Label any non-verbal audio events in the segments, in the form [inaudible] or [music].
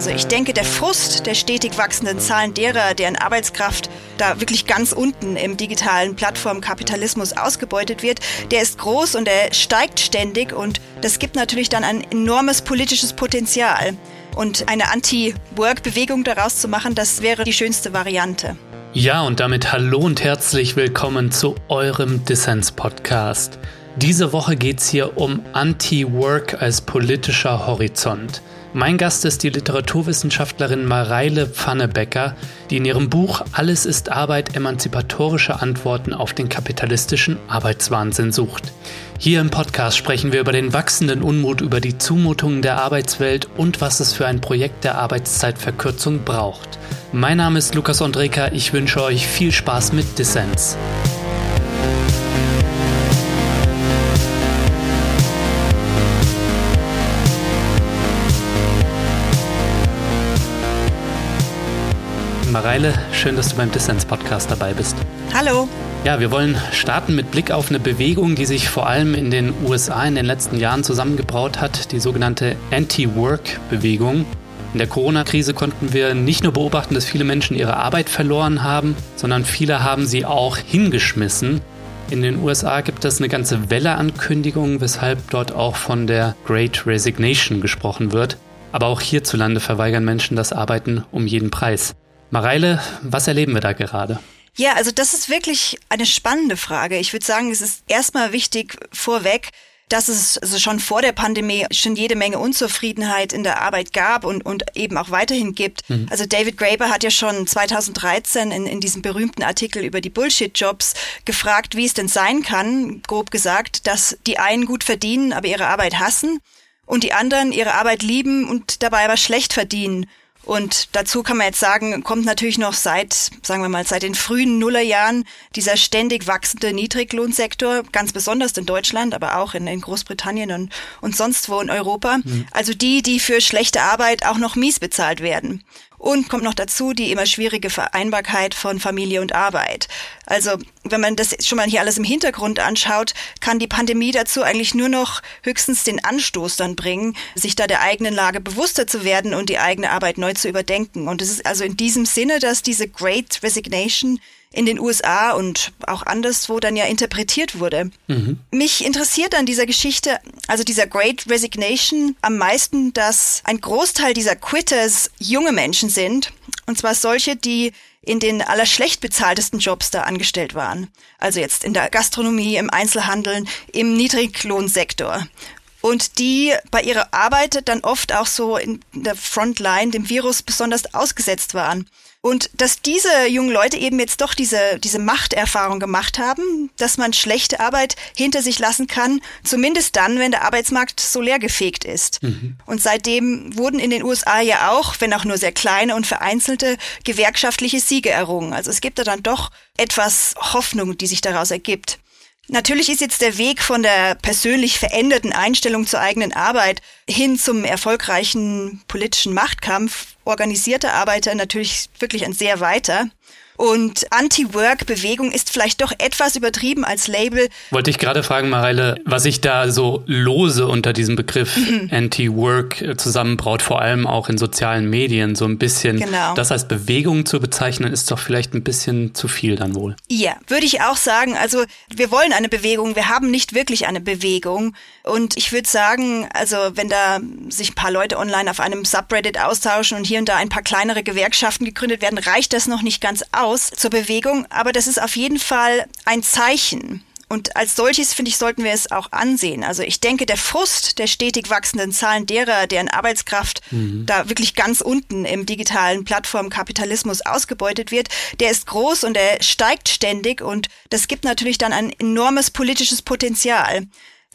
Also ich denke, der Frust der stetig wachsenden Zahlen derer, deren Arbeitskraft da wirklich ganz unten im digitalen Plattformkapitalismus ausgebeutet wird, der ist groß und er steigt ständig und das gibt natürlich dann ein enormes politisches Potenzial. Und eine Anti-Work-Bewegung daraus zu machen, das wäre die schönste Variante. Ja, und damit hallo und herzlich willkommen zu eurem Dissens-Podcast. Diese Woche geht es hier um Anti-Work als politischer Horizont. Mein Gast ist die Literaturwissenschaftlerin Mareile Pfannebecker, die in ihrem Buch Alles ist Arbeit emanzipatorische Antworten auf den kapitalistischen Arbeitswahnsinn sucht. Hier im Podcast sprechen wir über den wachsenden Unmut über die Zumutungen der Arbeitswelt und was es für ein Projekt der Arbeitszeitverkürzung braucht. Mein Name ist Lukas Andreka, ich wünsche euch viel Spaß mit Dissens. Mareile, schön, dass du beim Dissens-Podcast dabei bist. Hallo. Ja, wir wollen starten mit Blick auf eine Bewegung, die sich vor allem in den USA in den letzten Jahren zusammengebraut hat, die sogenannte Anti-Work-Bewegung. In der Corona-Krise konnten wir nicht nur beobachten, dass viele Menschen ihre Arbeit verloren haben, sondern viele haben sie auch hingeschmissen. In den USA gibt es eine ganze Welle Ankündigungen, weshalb dort auch von der Great Resignation gesprochen wird. Aber auch hierzulande verweigern Menschen das Arbeiten um jeden Preis. Mareile, was erleben wir da gerade? Ja, also das ist wirklich eine spannende Frage. Ich würde sagen, es ist erstmal wichtig vorweg, dass es also schon vor der Pandemie schon jede Menge Unzufriedenheit in der Arbeit gab und, und eben auch weiterhin gibt. Mhm. Also David Graeber hat ja schon 2013 in, in diesem berühmten Artikel über die Bullshit-Jobs gefragt, wie es denn sein kann, grob gesagt, dass die einen gut verdienen, aber ihre Arbeit hassen und die anderen ihre Arbeit lieben und dabei aber schlecht verdienen. Und dazu kann man jetzt sagen, kommt natürlich noch seit, sagen wir mal, seit den frühen Nullerjahren dieser ständig wachsende Niedriglohnsektor, ganz besonders in Deutschland, aber auch in, in Großbritannien und, und sonst wo in Europa. Mhm. Also die, die für schlechte Arbeit auch noch mies bezahlt werden. Und kommt noch dazu die immer schwierige Vereinbarkeit von Familie und Arbeit. Also wenn man das schon mal hier alles im Hintergrund anschaut, kann die Pandemie dazu eigentlich nur noch höchstens den Anstoß dann bringen, sich da der eigenen Lage bewusster zu werden und die eigene Arbeit neu zu überdenken. Und es ist also in diesem Sinne, dass diese Great Resignation in den USA und auch anderswo dann ja interpretiert wurde. Mhm. Mich interessiert an dieser Geschichte, also dieser Great Resignation, am meisten, dass ein Großteil dieser Quitters junge Menschen sind. Und zwar solche, die in den allerschlecht bezahltesten Jobs da angestellt waren. Also jetzt in der Gastronomie, im Einzelhandel, im Niedriglohnsektor und die bei ihrer Arbeit dann oft auch so in der Frontline dem Virus besonders ausgesetzt waren. Und dass diese jungen Leute eben jetzt doch diese, diese Machterfahrung gemacht haben, dass man schlechte Arbeit hinter sich lassen kann, zumindest dann, wenn der Arbeitsmarkt so leergefegt ist. Mhm. Und seitdem wurden in den USA ja auch, wenn auch nur sehr kleine und vereinzelte, gewerkschaftliche Siege errungen. Also es gibt da dann doch etwas Hoffnung, die sich daraus ergibt. Natürlich ist jetzt der Weg von der persönlich veränderten Einstellung zur eigenen Arbeit hin zum erfolgreichen politischen Machtkampf organisierter Arbeiter natürlich wirklich ein sehr weiter. Und Anti-Work-Bewegung ist vielleicht doch etwas übertrieben als Label. Wollte ich gerade fragen, Mareile, was sich da so lose unter diesem Begriff mhm. Anti-Work äh, zusammenbraut, vor allem auch in sozialen Medien, so ein bisschen. Genau. Das als Bewegung zu bezeichnen, ist doch vielleicht ein bisschen zu viel dann wohl. Ja, würde ich auch sagen. Also wir wollen eine Bewegung, wir haben nicht wirklich eine Bewegung. Und ich würde sagen, also wenn da sich ein paar Leute online auf einem Subreddit austauschen und hier und da ein paar kleinere Gewerkschaften gegründet werden, reicht das noch nicht ganz aus aus zur Bewegung, aber das ist auf jeden Fall ein Zeichen. Und als solches, finde ich, sollten wir es auch ansehen. Also ich denke, der Frust der stetig wachsenden Zahlen derer, deren Arbeitskraft mhm. da wirklich ganz unten im digitalen Plattformkapitalismus ausgebeutet wird, der ist groß und er steigt ständig und das gibt natürlich dann ein enormes politisches Potenzial.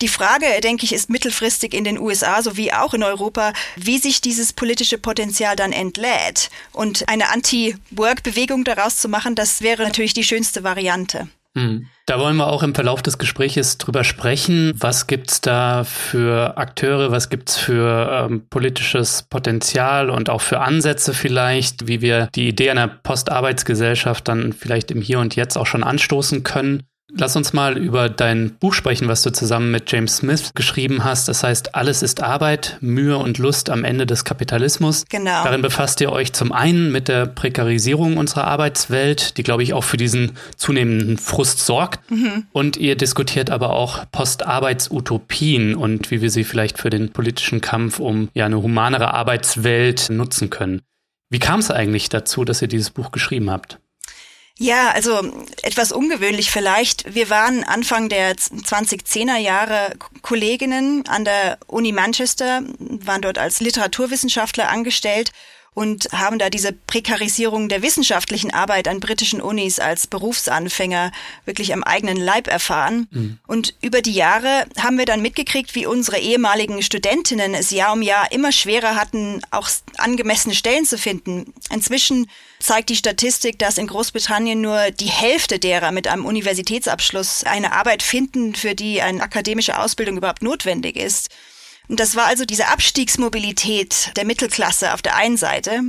Die Frage, denke ich, ist mittelfristig in den USA sowie auch in Europa, wie sich dieses politische Potenzial dann entlädt. Und eine Anti-Work-Bewegung daraus zu machen, das wäre natürlich die schönste Variante. Hm. Da wollen wir auch im Verlauf des Gespräches drüber sprechen. Was gibt's da für Akteure, was gibt's für ähm, politisches Potenzial und auch für Ansätze vielleicht, wie wir die Idee einer Postarbeitsgesellschaft dann vielleicht im Hier und Jetzt auch schon anstoßen können? Lass uns mal über dein Buch sprechen, was du zusammen mit James Smith geschrieben hast. Das heißt, alles ist Arbeit, Mühe und Lust am Ende des Kapitalismus. Genau. Darin befasst ihr euch zum einen mit der Prekarisierung unserer Arbeitswelt, die, glaube ich, auch für diesen zunehmenden Frust sorgt. Mhm. Und ihr diskutiert aber auch Postarbeitsutopien und wie wir sie vielleicht für den politischen Kampf um ja eine humanere Arbeitswelt nutzen können. Wie kam es eigentlich dazu, dass ihr dieses Buch geschrieben habt? Ja, also etwas ungewöhnlich vielleicht. Wir waren Anfang der 2010er Jahre Kolleginnen an der Uni Manchester, waren dort als Literaturwissenschaftler angestellt und haben da diese Prekarisierung der wissenschaftlichen Arbeit an britischen Unis als Berufsanfänger wirklich am eigenen Leib erfahren. Mhm. Und über die Jahre haben wir dann mitgekriegt, wie unsere ehemaligen Studentinnen es Jahr um Jahr immer schwerer hatten, auch angemessene Stellen zu finden. Inzwischen zeigt die Statistik, dass in Großbritannien nur die Hälfte derer mit einem Universitätsabschluss eine Arbeit finden, für die eine akademische Ausbildung überhaupt notwendig ist. Und das war also diese Abstiegsmobilität der Mittelklasse auf der einen Seite,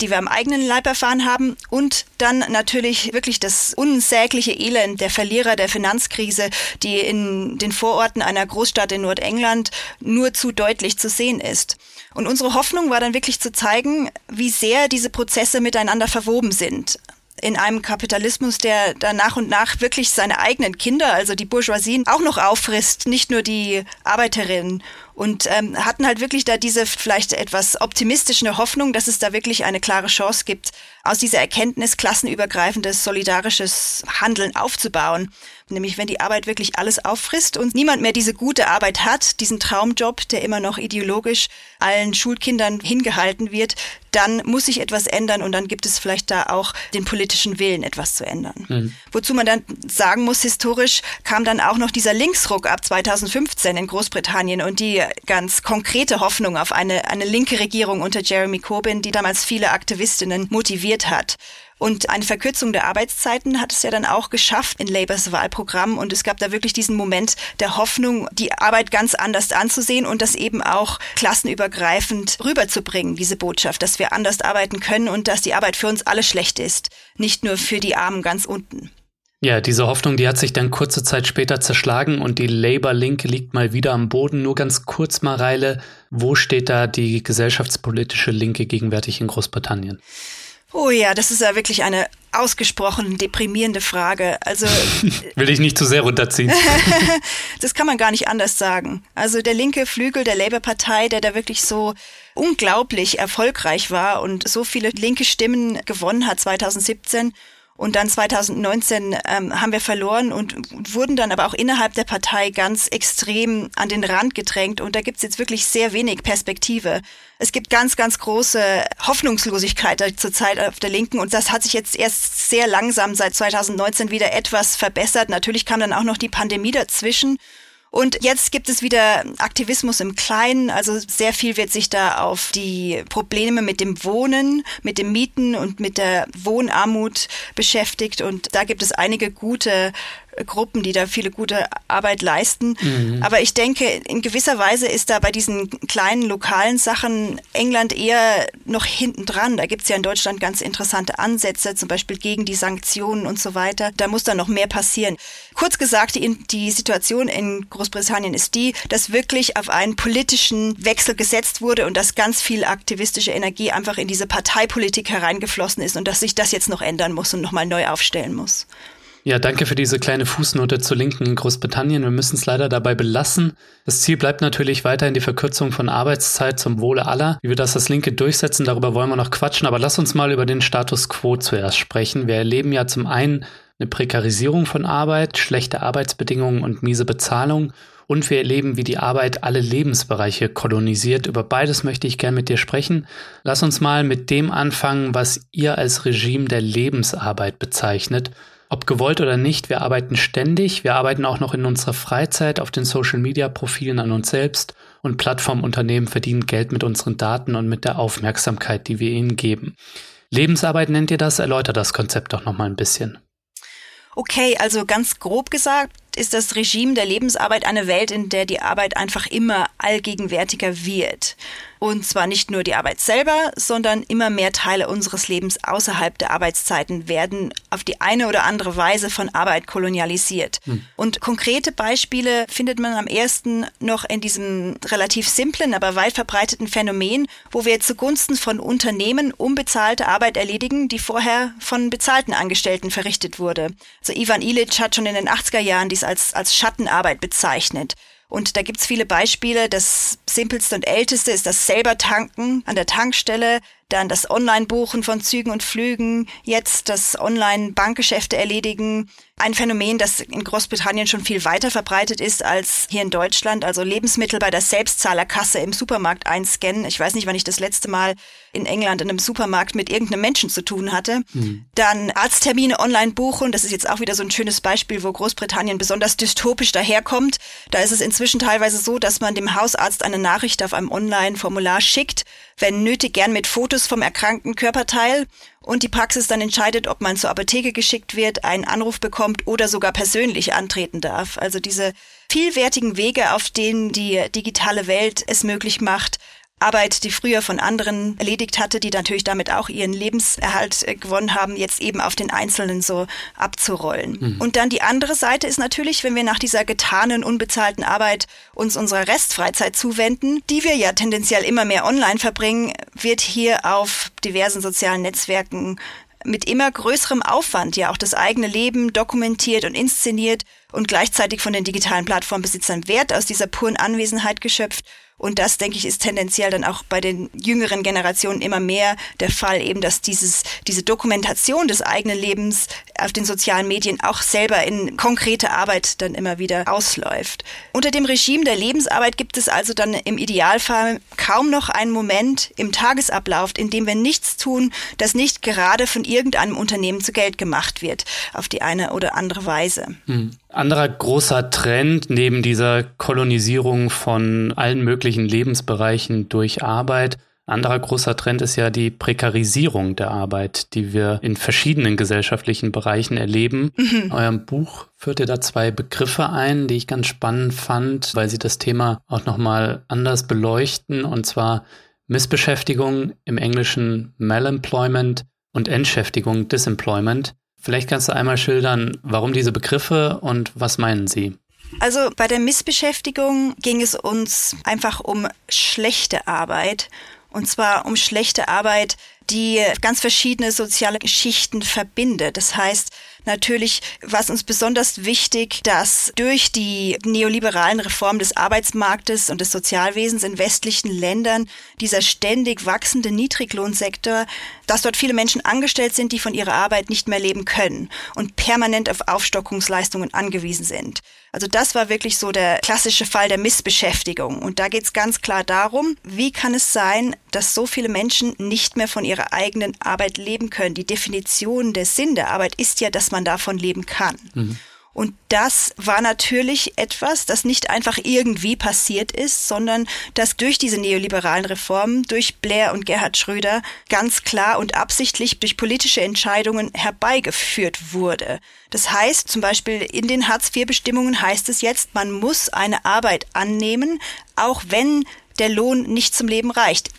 die wir am eigenen Leib erfahren haben, und dann natürlich wirklich das unsägliche Elend der Verlierer der Finanzkrise, die in den Vororten einer Großstadt in Nordengland nur zu deutlich zu sehen ist. Und unsere Hoffnung war dann wirklich zu zeigen, wie sehr diese Prozesse miteinander verwoben sind in einem Kapitalismus, der da nach und nach wirklich seine eigenen Kinder, also die Bourgeoisie, auch noch auffrisst, nicht nur die Arbeiterinnen und ähm, hatten halt wirklich da diese vielleicht etwas optimistische Hoffnung, dass es da wirklich eine klare Chance gibt, aus dieser Erkenntnis klassenübergreifendes, solidarisches Handeln aufzubauen. Nämlich wenn die Arbeit wirklich alles auffrisst und niemand mehr diese gute Arbeit hat, diesen Traumjob, der immer noch ideologisch allen Schulkindern hingehalten wird, dann muss sich etwas ändern und dann gibt es vielleicht da auch den politischen Willen, etwas zu ändern. Mhm. Wozu man dann sagen muss, historisch kam dann auch noch dieser Linksruck ab 2015 in Großbritannien und die ganz konkrete Hoffnung auf eine, eine linke Regierung unter Jeremy Corbyn, die damals viele Aktivistinnen motiviert hat. Und eine Verkürzung der Arbeitszeiten hat es ja dann auch geschafft in Labours Wahlprogramm. Und es gab da wirklich diesen Moment der Hoffnung, die Arbeit ganz anders anzusehen und das eben auch klassenübergreifend rüberzubringen, diese Botschaft, dass wir anders arbeiten können und dass die Arbeit für uns alle schlecht ist, nicht nur für die Armen ganz unten. Ja, diese Hoffnung, die hat sich dann kurze Zeit später zerschlagen und die Labour-Linke liegt mal wieder am Boden. Nur ganz kurz, Mareile, wo steht da die gesellschaftspolitische Linke gegenwärtig in Großbritannien? Oh ja, das ist ja wirklich eine ausgesprochen deprimierende Frage. Also [laughs] will ich nicht zu sehr runterziehen. [laughs] das kann man gar nicht anders sagen. Also der linke Flügel der Labour-Partei, der da wirklich so unglaublich erfolgreich war und so viele linke Stimmen gewonnen hat 2017 und dann 2019 ähm, haben wir verloren und wurden dann aber auch innerhalb der Partei ganz extrem an den Rand gedrängt. Und da gibt's jetzt wirklich sehr wenig Perspektive. Es gibt ganz, ganz große Hoffnungslosigkeit zurzeit auf der Linken. Und das hat sich jetzt erst sehr langsam seit 2019 wieder etwas verbessert. Natürlich kam dann auch noch die Pandemie dazwischen. Und jetzt gibt es wieder Aktivismus im Kleinen. Also sehr viel wird sich da auf die Probleme mit dem Wohnen, mit dem Mieten und mit der Wohnarmut beschäftigt. Und da gibt es einige gute Gruppen, die da viele gute Arbeit leisten. Mhm. Aber ich denke, in gewisser Weise ist da bei diesen kleinen lokalen Sachen England eher noch hinten dran. Da gibt's ja in Deutschland ganz interessante Ansätze, zum Beispiel gegen die Sanktionen und so weiter. Da muss dann noch mehr passieren. Kurz gesagt, die, die Situation in Großbritannien ist die, dass wirklich auf einen politischen Wechsel gesetzt wurde und dass ganz viel aktivistische Energie einfach in diese Parteipolitik hereingeflossen ist und dass sich das jetzt noch ändern muss und nochmal neu aufstellen muss. Ja, danke für diese kleine Fußnote zur Linken in Großbritannien. Wir müssen es leider dabei belassen. Das Ziel bleibt natürlich weiterhin die Verkürzung von Arbeitszeit zum Wohle aller. Wie wir das als Linke durchsetzen, darüber wollen wir noch quatschen. Aber lass uns mal über den Status quo zuerst sprechen. Wir erleben ja zum einen eine Prekarisierung von Arbeit, schlechte Arbeitsbedingungen und miese Bezahlung. Und wir erleben, wie die Arbeit alle Lebensbereiche kolonisiert. Über beides möchte ich gern mit dir sprechen. Lass uns mal mit dem anfangen, was ihr als Regime der Lebensarbeit bezeichnet ob gewollt oder nicht, wir arbeiten ständig, wir arbeiten auch noch in unserer Freizeit auf den Social-Media-Profilen an uns selbst und Plattformunternehmen verdienen Geld mit unseren Daten und mit der Aufmerksamkeit, die wir ihnen geben. Lebensarbeit nennt ihr das? Erläutert das Konzept doch noch mal ein bisschen. Okay, also ganz grob gesagt ist das Regime der Lebensarbeit eine Welt, in der die Arbeit einfach immer allgegenwärtiger wird. Und zwar nicht nur die Arbeit selber, sondern immer mehr Teile unseres Lebens außerhalb der Arbeitszeiten werden auf die eine oder andere Weise von Arbeit kolonialisiert. Hm. Und konkrete Beispiele findet man am ersten noch in diesem relativ simplen, aber weit verbreiteten Phänomen, wo wir zugunsten von Unternehmen unbezahlte Arbeit erledigen, die vorher von bezahlten Angestellten verrichtet wurde. Also Ivan Ilic hat schon in den 80er Jahren dies als, als Schattenarbeit bezeichnet. Und da gibt's viele Beispiele. Das simpelste und älteste ist das selber tanken an der Tankstelle dann das Online-Buchen von Zügen und Flügen, jetzt das Online-Bankgeschäfte erledigen. Ein Phänomen, das in Großbritannien schon viel weiter verbreitet ist als hier in Deutschland. Also Lebensmittel bei der Selbstzahlerkasse im Supermarkt einscannen. Ich weiß nicht, wann ich das letzte Mal in England in einem Supermarkt mit irgendeinem Menschen zu tun hatte. Mhm. Dann Arzttermine online buchen. Das ist jetzt auch wieder so ein schönes Beispiel, wo Großbritannien besonders dystopisch daherkommt. Da ist es inzwischen teilweise so, dass man dem Hausarzt eine Nachricht auf einem Online-Formular schickt wenn nötig gern mit Fotos vom erkrankten Körperteil und die Praxis dann entscheidet, ob man zur Apotheke geschickt wird, einen Anruf bekommt oder sogar persönlich antreten darf. Also diese vielwertigen Wege, auf denen die digitale Welt es möglich macht, Arbeit, die früher von anderen erledigt hatte, die natürlich damit auch ihren Lebenserhalt äh, gewonnen haben, jetzt eben auf den Einzelnen so abzurollen. Mhm. Und dann die andere Seite ist natürlich, wenn wir nach dieser getanen, unbezahlten Arbeit uns unserer Restfreizeit zuwenden, die wir ja tendenziell immer mehr online verbringen, wird hier auf diversen sozialen Netzwerken mit immer größerem Aufwand ja auch das eigene Leben dokumentiert und inszeniert und gleichzeitig von den digitalen Plattformbesitzern Wert aus dieser puren Anwesenheit geschöpft und das, denke ich, ist tendenziell dann auch bei den jüngeren Generationen immer mehr der Fall, eben, dass dieses, diese Dokumentation des eigenen Lebens auf den sozialen Medien auch selber in konkrete Arbeit dann immer wieder ausläuft. Unter dem Regime der Lebensarbeit gibt es also dann im Idealfall kaum noch einen Moment im Tagesablauf, in dem wir nichts tun, das nicht gerade von irgendeinem Unternehmen zu Geld gemacht wird, auf die eine oder andere Weise. Hm. Anderer großer Trend neben dieser Kolonisierung von allen möglichen Lebensbereichen durch Arbeit, anderer großer Trend ist ja die Prekarisierung der Arbeit, die wir in verschiedenen gesellschaftlichen Bereichen erleben. Mhm. In eurem Buch führt ihr da zwei Begriffe ein, die ich ganz spannend fand, weil sie das Thema auch nochmal anders beleuchten, und zwar Missbeschäftigung im Englischen Malemployment und Entschäftigung Disemployment. Vielleicht kannst du einmal schildern, warum diese Begriffe und was meinen sie? Also bei der Missbeschäftigung ging es uns einfach um schlechte Arbeit. Und zwar um schlechte Arbeit, die ganz verschiedene soziale Schichten verbindet. Das heißt, natürlich war es uns besonders wichtig, dass durch die neoliberalen Reformen des Arbeitsmarktes und des Sozialwesens in westlichen Ländern dieser ständig wachsende Niedriglohnsektor dass dort viele Menschen angestellt sind, die von ihrer Arbeit nicht mehr leben können und permanent auf Aufstockungsleistungen angewiesen sind. Also das war wirklich so der klassische Fall der Missbeschäftigung. Und da geht es ganz klar darum, wie kann es sein, dass so viele Menschen nicht mehr von ihrer eigenen Arbeit leben können. Die Definition der Sinn der Arbeit ist ja, dass man davon leben kann. Mhm. Und das war natürlich etwas, das nicht einfach irgendwie passiert ist, sondern das durch diese neoliberalen Reformen, durch Blair und Gerhard Schröder ganz klar und absichtlich durch politische Entscheidungen herbeigeführt wurde. Das heißt zum Beispiel in den Hartz-IV-Bestimmungen heißt es jetzt, man muss eine Arbeit annehmen, auch wenn der Lohn nicht zum Leben reicht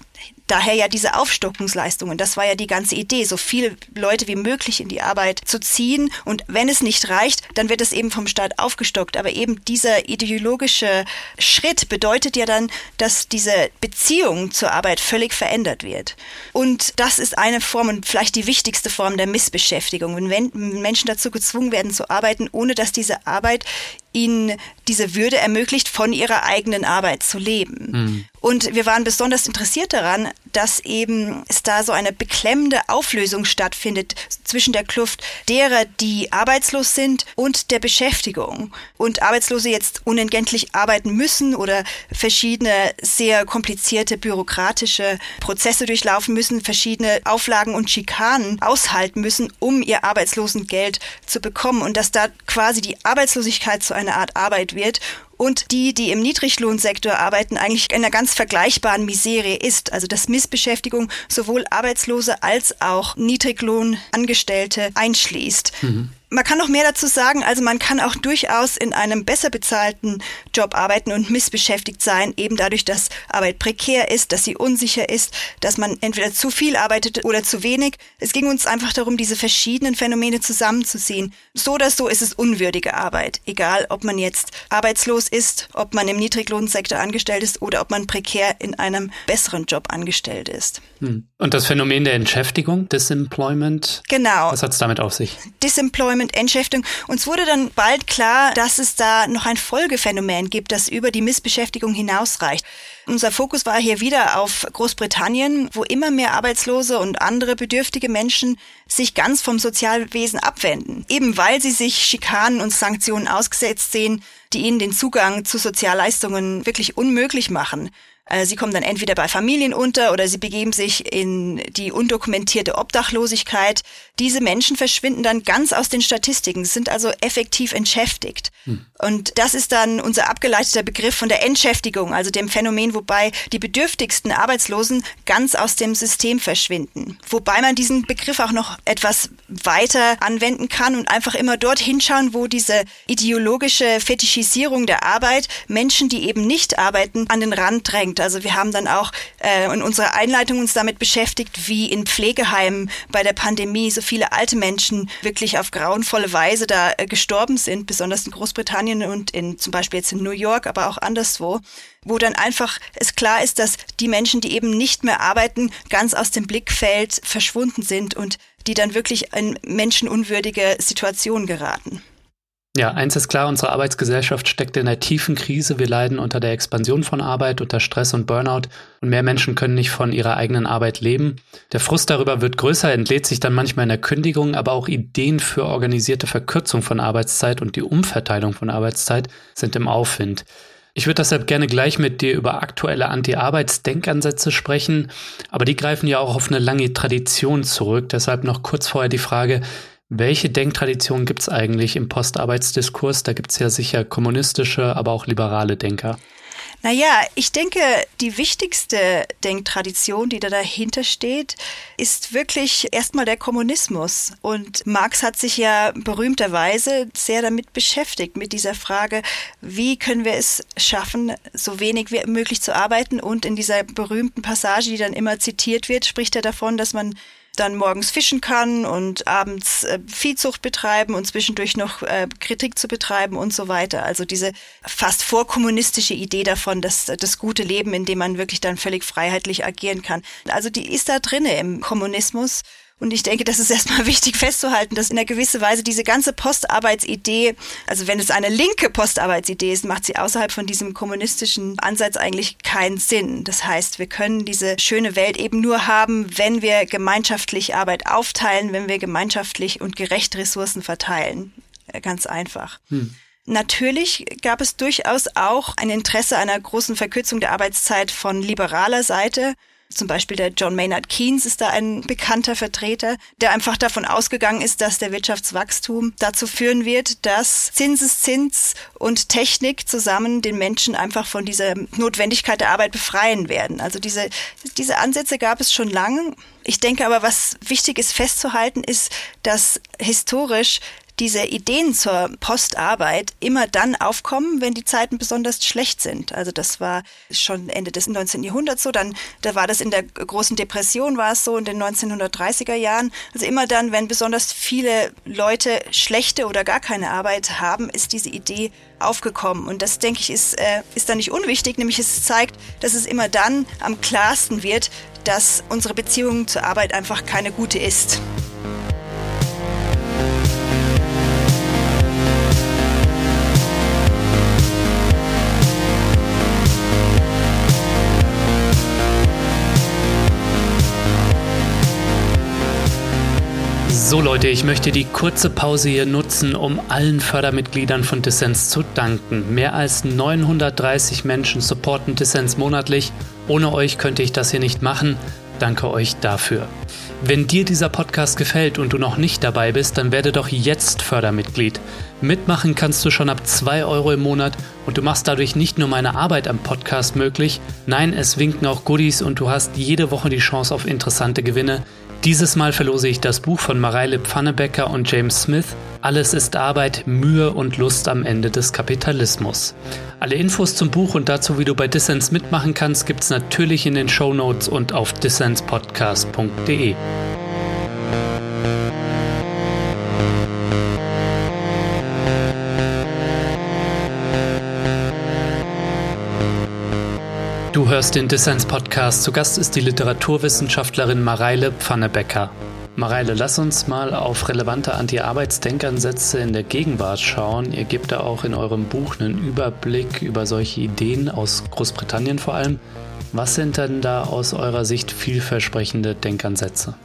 daher ja diese Aufstockungsleistungen. Das war ja die ganze Idee, so viele Leute wie möglich in die Arbeit zu ziehen. Und wenn es nicht reicht, dann wird es eben vom Staat aufgestockt. Aber eben dieser ideologische Schritt bedeutet ja dann, dass diese Beziehung zur Arbeit völlig verändert wird. Und das ist eine Form und vielleicht die wichtigste Form der Missbeschäftigung. Wenn Menschen dazu gezwungen werden zu arbeiten, ohne dass diese Arbeit ihnen diese Würde ermöglicht, von ihrer eigenen Arbeit zu leben. Mhm. Und wir waren besonders interessiert daran, dass eben es da so eine beklemmende Auflösung stattfindet zwischen der Kluft derer, die arbeitslos sind und der Beschäftigung. Und Arbeitslose jetzt unentgeltlich arbeiten müssen oder verschiedene sehr komplizierte bürokratische Prozesse durchlaufen müssen, verschiedene Auflagen und Schikanen aushalten müssen, um ihr Arbeitslosengeld zu bekommen. Und dass da quasi die Arbeitslosigkeit zu einer Art Arbeit wird und die, die im Niedriglohnsektor arbeiten, eigentlich in einer ganz vergleichbaren Misere ist. Also dass Missbeschäftigung sowohl Arbeitslose als auch Niedriglohnangestellte einschließt. Mhm. Man kann noch mehr dazu sagen. Also man kann auch durchaus in einem besser bezahlten Job arbeiten und missbeschäftigt sein, eben dadurch, dass Arbeit prekär ist, dass sie unsicher ist, dass man entweder zu viel arbeitet oder zu wenig. Es ging uns einfach darum, diese verschiedenen Phänomene zusammenzusehen. So oder so ist es unwürdige Arbeit. Egal, ob man jetzt arbeitslos ist, ob man im Niedriglohnsektor angestellt ist oder ob man prekär in einem besseren Job angestellt ist. Hm. Und das Phänomen der Entschäftigung, Disemployment? Genau. Was hat es damit auf sich? Disemployment Employment, Entschäftigung. Uns wurde dann bald klar, dass es da noch ein Folgephänomen gibt, das über die Missbeschäftigung hinausreicht. Unser Fokus war hier wieder auf Großbritannien, wo immer mehr Arbeitslose und andere bedürftige Menschen sich ganz vom Sozialwesen abwenden, eben weil sie sich Schikanen und Sanktionen ausgesetzt sehen, die ihnen den Zugang zu Sozialleistungen wirklich unmöglich machen. Äh, sie kommen dann entweder bei Familien unter oder sie begeben sich in die undokumentierte Obdachlosigkeit. Diese Menschen verschwinden dann ganz aus den Statistiken, sind also effektiv entschäftigt. Hm. Und das ist dann unser abgeleiteter Begriff von der Entschäftigung, also dem Phänomen, wobei die bedürftigsten Arbeitslosen ganz aus dem System verschwinden. Wobei man diesen Begriff auch noch etwas weiter anwenden kann und einfach immer dort hinschauen, wo diese ideologische Fetischisierung der Arbeit Menschen, die eben nicht arbeiten, an den Rand drängt. Also wir haben dann auch äh, in unserer Einleitung uns damit beschäftigt, wie in Pflegeheimen bei der Pandemie so viele alte Menschen wirklich auf grauenvolle Weise da äh, gestorben sind, besonders in Großbritannien und in zum Beispiel jetzt in New York, aber auch anderswo wo dann einfach es klar ist, dass die Menschen, die eben nicht mehr arbeiten, ganz aus dem Blickfeld verschwunden sind und die dann wirklich in menschenunwürdige Situationen geraten. Ja, eins ist klar, unsere Arbeitsgesellschaft steckt in einer tiefen Krise. Wir leiden unter der Expansion von Arbeit, unter Stress und Burnout und mehr Menschen können nicht von ihrer eigenen Arbeit leben. Der Frust darüber wird größer, entlädt sich dann manchmal in der Kündigung, aber auch Ideen für organisierte Verkürzung von Arbeitszeit und die Umverteilung von Arbeitszeit sind im Aufwind. Ich würde deshalb gerne gleich mit dir über aktuelle Anti-Arbeits-Denkansätze sprechen, aber die greifen ja auch auf eine lange Tradition zurück. Deshalb noch kurz vorher die Frage, welche Denktradition gibt es eigentlich im Postarbeitsdiskurs? Da gibt es ja sicher kommunistische, aber auch liberale Denker. Naja, ich denke, die wichtigste Denktradition, die da dahinter steht, ist wirklich erstmal der Kommunismus. Und Marx hat sich ja berühmterweise sehr damit beschäftigt, mit dieser Frage, wie können wir es schaffen, so wenig wie möglich zu arbeiten. Und in dieser berühmten Passage, die dann immer zitiert wird, spricht er davon, dass man dann morgens fischen kann und abends äh, Viehzucht betreiben und zwischendurch noch äh, Kritik zu betreiben und so weiter. Also diese fast vorkommunistische Idee davon, dass das gute Leben, in dem man wirklich dann völlig freiheitlich agieren kann. Also die ist da drinne im Kommunismus. Und ich denke, das ist erstmal [laughs] wichtig festzuhalten, dass in einer gewissen Weise diese ganze Postarbeitsidee, also wenn es eine linke Postarbeitsidee ist, macht sie außerhalb von diesem kommunistischen Ansatz eigentlich keinen Sinn. Das heißt, wir können diese schöne Welt eben nur haben, wenn wir gemeinschaftlich Arbeit aufteilen, wenn wir gemeinschaftlich und gerecht Ressourcen verteilen. Ganz einfach. Hm. Natürlich gab es durchaus auch ein Interesse einer großen Verkürzung der Arbeitszeit von liberaler Seite. Zum Beispiel der John Maynard Keynes ist da ein bekannter Vertreter, der einfach davon ausgegangen ist, dass der Wirtschaftswachstum dazu führen wird, dass Zinseszins und Technik zusammen den Menschen einfach von dieser Notwendigkeit der Arbeit befreien werden. Also diese, diese Ansätze gab es schon lange. Ich denke aber, was wichtig ist festzuhalten, ist, dass historisch diese Ideen zur Postarbeit immer dann aufkommen, wenn die Zeiten besonders schlecht sind. Also das war schon Ende des 19. Jahrhunderts so, dann da war das in der großen Depression war es so in den 1930er Jahren. Also immer dann, wenn besonders viele Leute schlechte oder gar keine Arbeit haben, ist diese Idee aufgekommen. Und das denke ich ist äh, ist dann nicht unwichtig, nämlich es zeigt, dass es immer dann am klarsten wird, dass unsere Beziehung zur Arbeit einfach keine gute ist. So Leute, ich möchte die kurze Pause hier nutzen, um allen Fördermitgliedern von Dissens zu danken. Mehr als 930 Menschen supporten Dissens monatlich. Ohne euch könnte ich das hier nicht machen. danke euch dafür. Wenn dir dieser Podcast gefällt und du noch nicht dabei bist, dann werde doch jetzt Fördermitglied. Mitmachen kannst du schon ab 2 Euro im Monat und du machst dadurch nicht nur meine Arbeit am Podcast möglich, nein, es winken auch Goodies und du hast jede Woche die Chance auf interessante Gewinne. Dieses Mal verlose ich das Buch von Mareile Pfannebecker und James Smith. Alles ist Arbeit, Mühe und Lust am Ende des Kapitalismus. Alle Infos zum Buch und dazu, wie du bei Dissens mitmachen kannst, gibt's natürlich in den Show Notes und auf dissenspodcast.de. hörst den Dissens Podcast. Zu Gast ist die Literaturwissenschaftlerin Mareile Pfannebecker. Mareile, lass uns mal auf relevante Anti-Arbeitsdenkansätze in der Gegenwart schauen. Ihr gebt da auch in eurem Buch einen Überblick über solche Ideen aus Großbritannien vor allem. Was sind denn da aus eurer Sicht vielversprechende Denkansätze?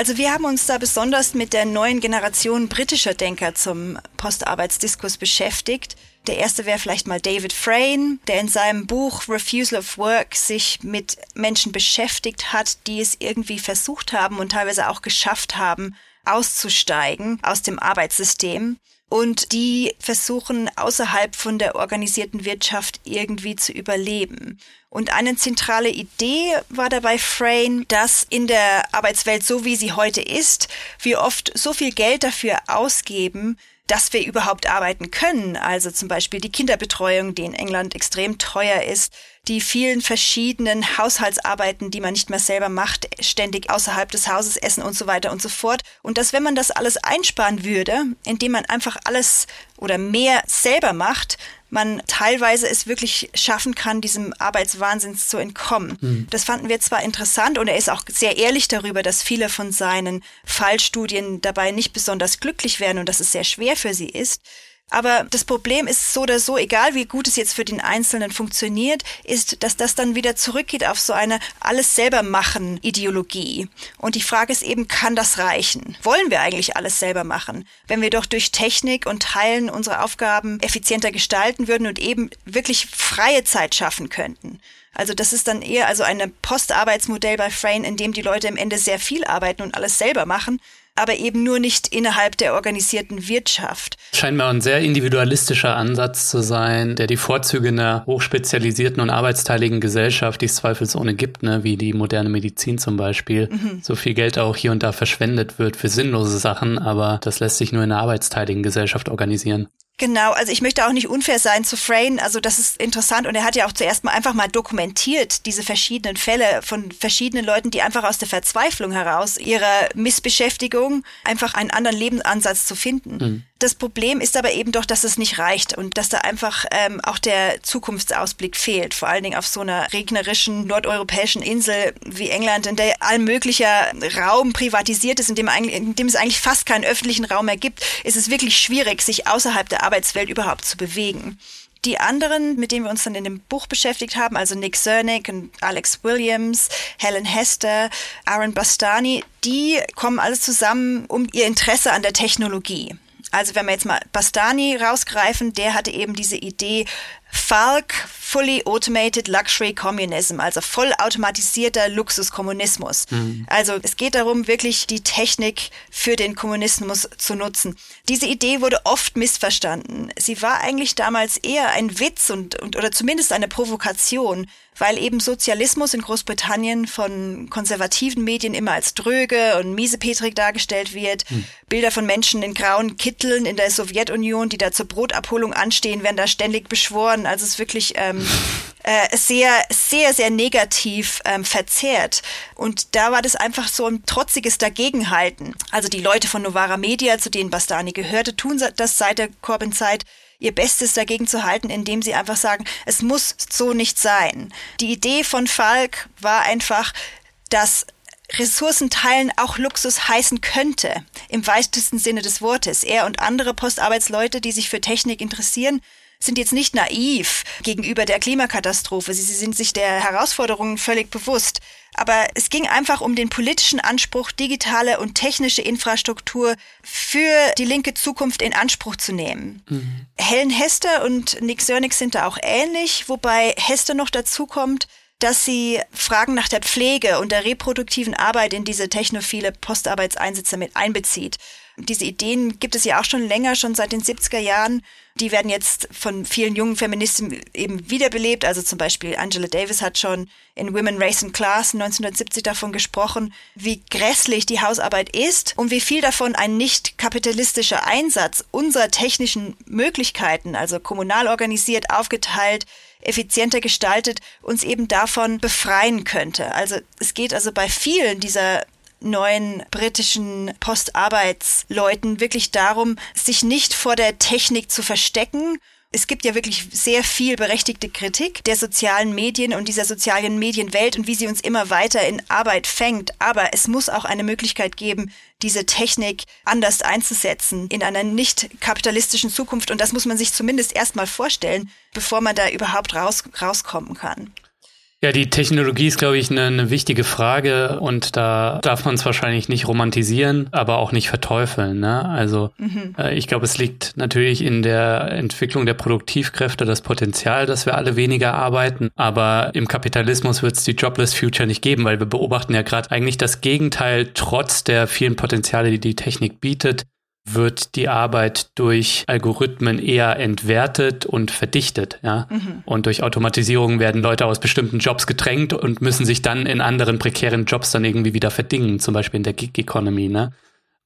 Also wir haben uns da besonders mit der neuen Generation britischer Denker zum Postarbeitsdiskurs beschäftigt. Der erste wäre vielleicht mal David Frayne, der in seinem Buch Refusal of Work sich mit Menschen beschäftigt hat, die es irgendwie versucht haben und teilweise auch geschafft haben, auszusteigen aus dem Arbeitssystem und die versuchen außerhalb von der organisierten Wirtschaft irgendwie zu überleben. Und eine zentrale Idee war dabei Frame, dass in der Arbeitswelt so wie sie heute ist, wir oft so viel Geld dafür ausgeben, dass wir überhaupt arbeiten können. Also zum Beispiel die Kinderbetreuung, die in England extrem teuer ist, die vielen verschiedenen Haushaltsarbeiten, die man nicht mehr selber macht, ständig außerhalb des Hauses essen und so weiter und so fort. Und dass wenn man das alles einsparen würde, indem man einfach alles oder mehr selber macht, man teilweise es wirklich schaffen kann, diesem Arbeitswahnsinns zu entkommen. Mhm. Das fanden wir zwar interessant und er ist auch sehr ehrlich darüber, dass viele von seinen Fallstudien dabei nicht besonders glücklich werden und dass es sehr schwer für sie ist. Aber das Problem ist so oder so, egal wie gut es jetzt für den Einzelnen funktioniert, ist, dass das dann wieder zurückgeht auf so eine alles selber machen Ideologie. Und die Frage ist eben, kann das reichen? Wollen wir eigentlich alles selber machen? Wenn wir doch durch Technik und Teilen unsere Aufgaben effizienter gestalten würden und eben wirklich freie Zeit schaffen könnten. Also das ist dann eher also ein Postarbeitsmodell bei Frame, in dem die Leute im Ende sehr viel arbeiten und alles selber machen aber eben nur nicht innerhalb der organisierten Wirtschaft. Scheint mir ein sehr individualistischer Ansatz zu sein, der die Vorzüge einer hochspezialisierten und arbeitsteiligen Gesellschaft, die es zweifelsohne gibt, ne, wie die moderne Medizin zum Beispiel, mhm. so viel Geld auch hier und da verschwendet wird für sinnlose Sachen, aber das lässt sich nur in einer arbeitsteiligen Gesellschaft organisieren. Genau, also ich möchte auch nicht unfair sein zu Frayne, also das ist interessant und er hat ja auch zuerst mal einfach mal dokumentiert diese verschiedenen Fälle von verschiedenen Leuten, die einfach aus der Verzweiflung heraus ihrer Missbeschäftigung einfach einen anderen Lebensansatz zu finden. Mhm. Das Problem ist aber eben doch, dass es nicht reicht und dass da einfach ähm, auch der Zukunftsausblick fehlt, vor allen Dingen auf so einer regnerischen nordeuropäischen Insel wie England, in der all möglicher Raum privatisiert ist, in dem, in dem es eigentlich fast keinen öffentlichen Raum mehr gibt, ist es wirklich schwierig, sich außerhalb der Arbeitswelt überhaupt zu bewegen. Die anderen, mit denen wir uns dann in dem Buch beschäftigt haben, also Nick Cernick und Alex Williams, Helen Hester, Aaron Bastani, die kommen alles zusammen um ihr Interesse an der Technologie. Also wenn wir jetzt mal Bastani rausgreifen, der hatte eben diese Idee, Falk Fully Automated Luxury Communism, also vollautomatisierter Luxuskommunismus. Mhm. Also es geht darum, wirklich die Technik für den Kommunismus zu nutzen. Diese Idee wurde oft missverstanden. Sie war eigentlich damals eher ein Witz und, und oder zumindest eine Provokation weil eben Sozialismus in Großbritannien von konservativen Medien immer als dröge und miesepetrig dargestellt wird. Hm. Bilder von Menschen in grauen Kitteln in der Sowjetunion, die da zur Brotabholung anstehen, werden da ständig beschworen. Also es ist wirklich ähm, äh, sehr, sehr, sehr negativ ähm, verzerrt. Und da war das einfach so ein trotziges Dagegenhalten. Also die Leute von Novara Media, zu denen Bastani gehörte, tun das seit der Corbyn-Zeit ihr Bestes dagegen zu halten, indem sie einfach sagen, es muss so nicht sein. Die Idee von Falk war einfach, dass Ressourcenteilen auch Luxus heißen könnte, im weitesten Sinne des Wortes. Er und andere Postarbeitsleute, die sich für Technik interessieren, sind jetzt nicht naiv gegenüber der Klimakatastrophe. Sie, sie sind sich der Herausforderungen völlig bewusst. Aber es ging einfach um den politischen Anspruch, digitale und technische Infrastruktur für die linke Zukunft in Anspruch zu nehmen. Mhm. Helen Hester und Nick Sörnig sind da auch ähnlich, wobei Hester noch dazu kommt, dass sie Fragen nach der Pflege und der reproduktiven Arbeit in diese technophile Postarbeitseinsätze mit einbezieht. Diese Ideen gibt es ja auch schon länger, schon seit den 70er Jahren. Die werden jetzt von vielen jungen Feministen eben wiederbelebt. Also zum Beispiel Angela Davis hat schon in Women, Race and Class 1970 davon gesprochen, wie grässlich die Hausarbeit ist und wie viel davon ein nicht kapitalistischer Einsatz unserer technischen Möglichkeiten, also kommunal organisiert, aufgeteilt, effizienter gestaltet, uns eben davon befreien könnte. Also es geht also bei vielen dieser neuen britischen Postarbeitsleuten wirklich darum, sich nicht vor der Technik zu verstecken. Es gibt ja wirklich sehr viel berechtigte Kritik der sozialen Medien und dieser sozialen Medienwelt und wie sie uns immer weiter in Arbeit fängt. Aber es muss auch eine Möglichkeit geben, diese Technik anders einzusetzen in einer nicht kapitalistischen Zukunft. Und das muss man sich zumindest erstmal vorstellen, bevor man da überhaupt raus, rauskommen kann. Ja, die Technologie ist, glaube ich, eine, eine wichtige Frage und da darf man es wahrscheinlich nicht romantisieren, aber auch nicht verteufeln. Ne? Also mhm. äh, ich glaube, es liegt natürlich in der Entwicklung der Produktivkräfte das Potenzial, dass wir alle weniger arbeiten, aber im Kapitalismus wird es die Jobless Future nicht geben, weil wir beobachten ja gerade eigentlich das Gegenteil, trotz der vielen Potenziale, die die Technik bietet wird die Arbeit durch Algorithmen eher entwertet und verdichtet. Ja? Mhm. Und durch Automatisierung werden Leute aus bestimmten Jobs gedrängt und müssen sich dann in anderen prekären Jobs dann irgendwie wieder verdingen, zum Beispiel in der Gig Economy. Ne?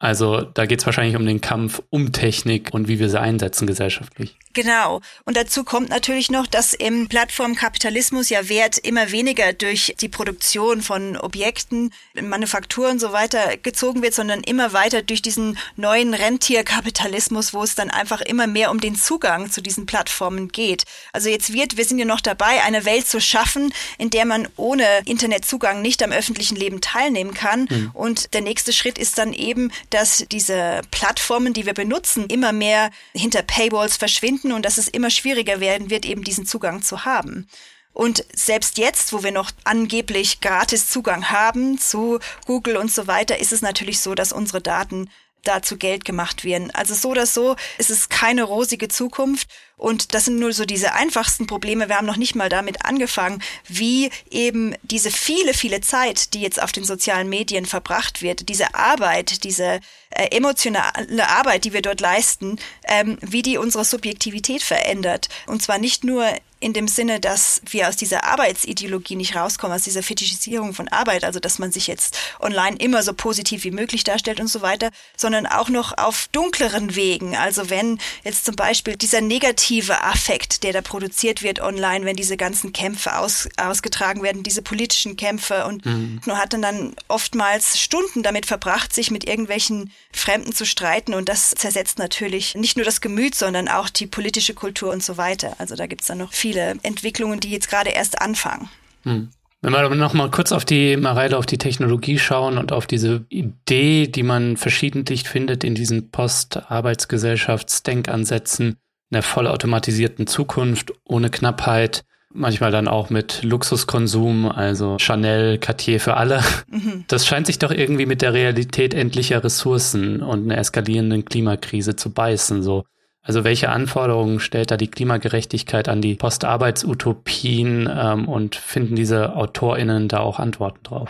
Also da geht es wahrscheinlich um den Kampf um Technik und wie wir sie einsetzen gesellschaftlich. Genau. Und dazu kommt natürlich noch, dass im Plattformkapitalismus ja Wert immer weniger durch die Produktion von Objekten, Manufaktur und so weiter gezogen wird, sondern immer weiter durch diesen neuen Rentierkapitalismus, wo es dann einfach immer mehr um den Zugang zu diesen Plattformen geht. Also jetzt wird, wir sind ja noch dabei, eine Welt zu schaffen, in der man ohne Internetzugang nicht am öffentlichen Leben teilnehmen kann. Mhm. Und der nächste Schritt ist dann eben, dass diese Plattformen, die wir benutzen, immer mehr hinter Paywalls verschwinden und dass es immer schwieriger werden wird, eben diesen Zugang zu haben. Und selbst jetzt, wo wir noch angeblich gratis Zugang haben zu Google und so weiter, ist es natürlich so, dass unsere Daten dazu Geld gemacht werden. Also so oder so ist es keine rosige Zukunft. Und das sind nur so diese einfachsten Probleme. Wir haben noch nicht mal damit angefangen, wie eben diese viele, viele Zeit, die jetzt auf den sozialen Medien verbracht wird, diese Arbeit, diese äh, emotionale Arbeit, die wir dort leisten, ähm, wie die unsere Subjektivität verändert. Und zwar nicht nur in dem Sinne, dass wir aus dieser Arbeitsideologie nicht rauskommen, aus dieser Fetischisierung von Arbeit, also dass man sich jetzt online immer so positiv wie möglich darstellt und so weiter, sondern auch noch auf dunkleren Wegen. Also wenn jetzt zum Beispiel dieser negative Affekt, der da produziert wird online, wenn diese ganzen Kämpfe aus, ausgetragen werden, diese politischen Kämpfe und mhm. nur hat dann dann oftmals Stunden damit verbracht, sich mit irgendwelchen Fremden zu streiten und das zersetzt natürlich nicht nur das Gemüt, sondern auch die politische Kultur und so weiter. Also da gibt's dann noch viel viele Entwicklungen, die jetzt gerade erst anfangen. Hm. Wenn wir aber noch mal kurz auf die Mareile, auf die Technologie schauen und auf diese Idee, die man verschiedentlich findet in diesen Post-Arbeitsgesellschaftsdenkansätzen einer vollautomatisierten Zukunft ohne Knappheit, manchmal dann auch mit Luxuskonsum, also Chanel, Cartier für alle. Mhm. Das scheint sich doch irgendwie mit der Realität endlicher Ressourcen und einer eskalierenden Klimakrise zu beißen. So, also welche Anforderungen stellt da die Klimagerechtigkeit an die Postarbeitsutopien ähm, und finden diese AutorInnen da auch Antworten drauf?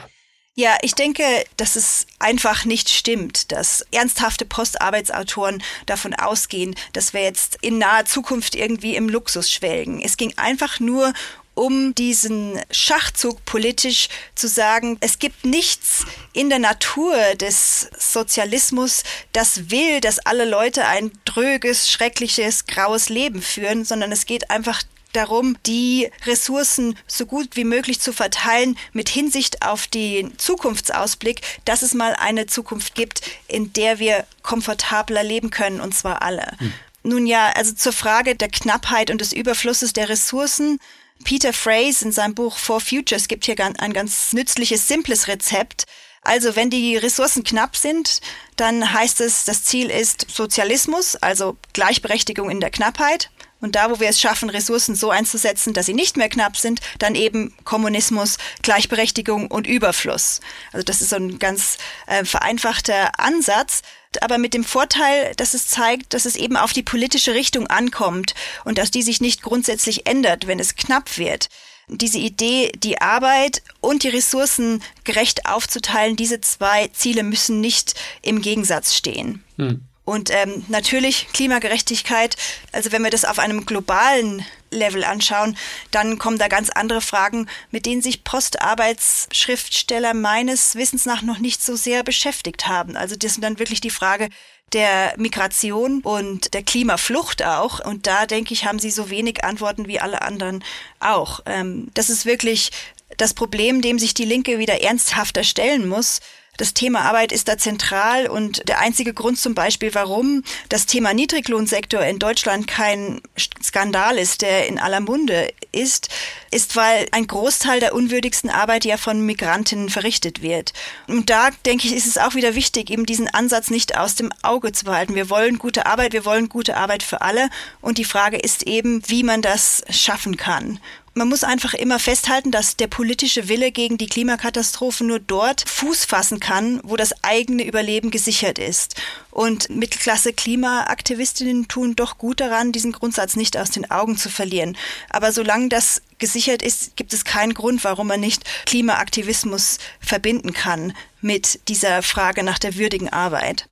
Ja, ich denke, dass es einfach nicht stimmt, dass ernsthafte Postarbeitsautoren davon ausgehen, dass wir jetzt in naher Zukunft irgendwie im Luxus schwelgen. Es ging einfach nur um diesen Schachzug politisch zu sagen, es gibt nichts in der Natur des Sozialismus, das will, dass alle Leute ein dröges, schreckliches, graues Leben führen, sondern es geht einfach darum, die Ressourcen so gut wie möglich zu verteilen mit Hinsicht auf den Zukunftsausblick, dass es mal eine Zukunft gibt, in der wir komfortabler leben können, und zwar alle. Hm. Nun ja, also zur Frage der Knappheit und des Überflusses der Ressourcen Peter Phrase in seinem Buch For Futures gibt hier ein ganz nützliches, simples Rezept. Also wenn die Ressourcen knapp sind, dann heißt es, das Ziel ist Sozialismus, also Gleichberechtigung in der Knappheit. Und da, wo wir es schaffen, Ressourcen so einzusetzen, dass sie nicht mehr knapp sind, dann eben Kommunismus, Gleichberechtigung und Überfluss. Also das ist so ein ganz äh, vereinfachter Ansatz aber mit dem Vorteil, dass es zeigt, dass es eben auf die politische Richtung ankommt und dass die sich nicht grundsätzlich ändert, wenn es knapp wird. diese Idee, die Arbeit und die Ressourcen gerecht aufzuteilen, diese zwei Ziele müssen nicht im Gegensatz stehen. Hm. Und ähm, natürlich Klimagerechtigkeit, also wenn wir das auf einem globalen Level anschauen, dann kommen da ganz andere Fragen, mit denen sich Postarbeitsschriftsteller meines Wissens nach noch nicht so sehr beschäftigt haben. Also das sind dann wirklich die Frage der Migration und der Klimaflucht auch. Und da denke ich, haben sie so wenig Antworten wie alle anderen auch. Ähm, das ist wirklich das Problem, dem sich die Linke wieder ernsthafter stellen muss. Das Thema Arbeit ist da zentral und der einzige Grund zum Beispiel, warum das Thema Niedriglohnsektor in Deutschland kein Skandal ist, der in aller Munde ist, ist, weil ein Großteil der unwürdigsten Arbeit ja von Migrantinnen verrichtet wird. Und da denke ich, ist es auch wieder wichtig, eben diesen Ansatz nicht aus dem Auge zu behalten. Wir wollen gute Arbeit, wir wollen gute Arbeit für alle und die Frage ist eben, wie man das schaffen kann. Man muss einfach immer festhalten, dass der politische Wille gegen die Klimakatastrophe nur dort Fuß fassen kann, wo das eigene Überleben gesichert ist. Und Mittelklasse Klimaaktivistinnen tun doch gut daran, diesen Grundsatz nicht aus den Augen zu verlieren. Aber solange das gesichert ist, gibt es keinen Grund, warum man nicht Klimaaktivismus verbinden kann mit dieser Frage nach der würdigen Arbeit.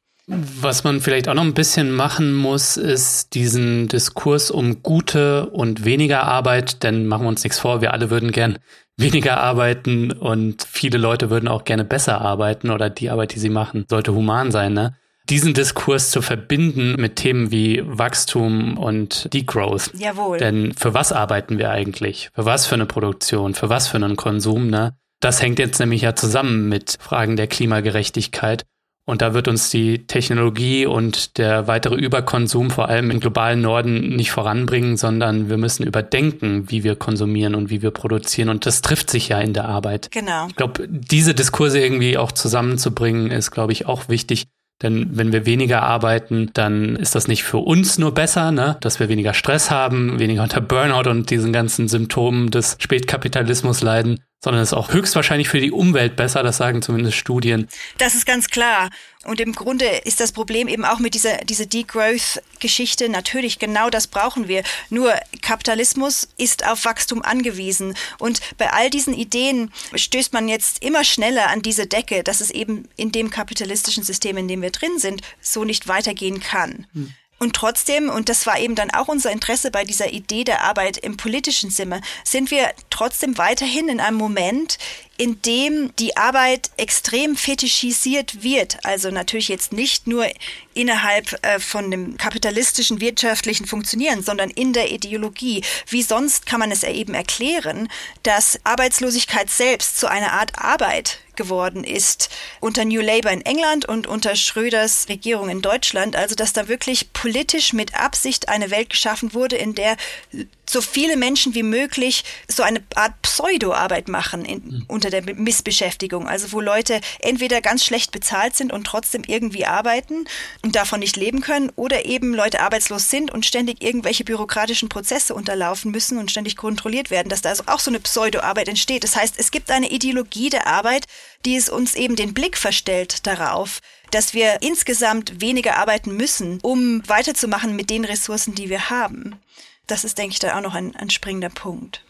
Was man vielleicht auch noch ein bisschen machen muss, ist diesen Diskurs um gute und weniger Arbeit, denn machen wir uns nichts vor, wir alle würden gern weniger arbeiten und viele Leute würden auch gerne besser arbeiten oder die Arbeit, die sie machen, sollte human sein, ne? Diesen Diskurs zu verbinden mit Themen wie Wachstum und Degrowth. Jawohl. Denn für was arbeiten wir eigentlich? Für was für eine Produktion? Für was für einen Konsum, ne? Das hängt jetzt nämlich ja zusammen mit Fragen der Klimagerechtigkeit. Und da wird uns die Technologie und der weitere Überkonsum vor allem im globalen Norden nicht voranbringen, sondern wir müssen überdenken, wie wir konsumieren und wie wir produzieren. Und das trifft sich ja in der Arbeit. Genau. Ich glaube, diese Diskurse irgendwie auch zusammenzubringen, ist, glaube ich, auch wichtig. Denn wenn wir weniger arbeiten, dann ist das nicht für uns nur besser, ne? dass wir weniger Stress haben, weniger unter Burnout und diesen ganzen Symptomen des Spätkapitalismus leiden, sondern es ist auch höchstwahrscheinlich für die Umwelt besser, das sagen zumindest Studien. Das ist ganz klar. Und im Grunde ist das Problem eben auch mit dieser, dieser Degrowth-Geschichte natürlich genau das brauchen wir. Nur Kapitalismus ist auf Wachstum angewiesen. Und bei all diesen Ideen stößt man jetzt immer schneller an diese Decke, dass es eben in dem kapitalistischen System, in dem wir drin sind, so nicht weitergehen kann. Hm. Und trotzdem, und das war eben dann auch unser Interesse bei dieser Idee der Arbeit im politischen Sinne, sind wir trotzdem weiterhin in einem Moment, in dem die Arbeit extrem fetischisiert wird. Also natürlich jetzt nicht nur innerhalb äh, von dem kapitalistischen wirtschaftlichen Funktionieren, sondern in der Ideologie. Wie sonst kann man es eben erklären, dass Arbeitslosigkeit selbst zu einer Art Arbeit geworden ist unter New Labour in England und unter Schröders Regierung in Deutschland. Also dass da wirklich politisch mit Absicht eine Welt geschaffen wurde, in der so viele Menschen wie möglich so eine Art Pseudo-Arbeit machen in, mhm. unter der Missbeschäftigung. Also wo Leute entweder ganz schlecht bezahlt sind und trotzdem irgendwie arbeiten und davon nicht leben können oder eben Leute arbeitslos sind und ständig irgendwelche bürokratischen Prozesse unterlaufen müssen und ständig kontrolliert werden, dass da also auch so eine Pseudo-Arbeit entsteht. Das heißt, es gibt eine Ideologie der Arbeit, die es uns eben den Blick verstellt darauf, dass wir insgesamt weniger arbeiten müssen, um weiterzumachen mit den Ressourcen, die wir haben. Das ist, denke ich, da auch noch ein, ein springender Punkt.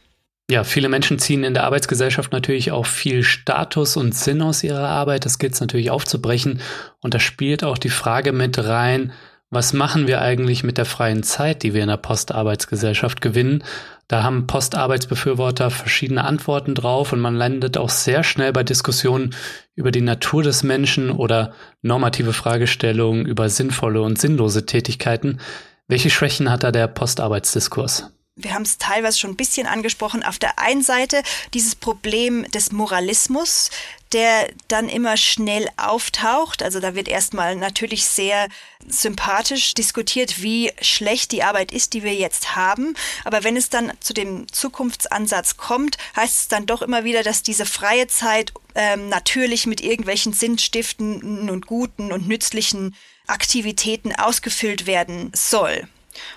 Ja, viele Menschen ziehen in der Arbeitsgesellschaft natürlich auch viel Status und Sinn aus ihrer Arbeit. Das gilt es natürlich aufzubrechen. Und da spielt auch die Frage mit rein, was machen wir eigentlich mit der freien Zeit, die wir in der Postarbeitsgesellschaft gewinnen? Da haben Postarbeitsbefürworter verschiedene Antworten drauf und man landet auch sehr schnell bei Diskussionen über die Natur des Menschen oder normative Fragestellungen über sinnvolle und sinnlose Tätigkeiten. Welche Schwächen hat da der Postarbeitsdiskurs? wir haben es teilweise schon ein bisschen angesprochen, auf der einen Seite dieses Problem des Moralismus, der dann immer schnell auftaucht. Also da wird erstmal natürlich sehr sympathisch diskutiert, wie schlecht die Arbeit ist, die wir jetzt haben. Aber wenn es dann zu dem Zukunftsansatz kommt, heißt es dann doch immer wieder, dass diese freie Zeit ähm, natürlich mit irgendwelchen sinnstiftenden und guten und nützlichen Aktivitäten ausgefüllt werden soll.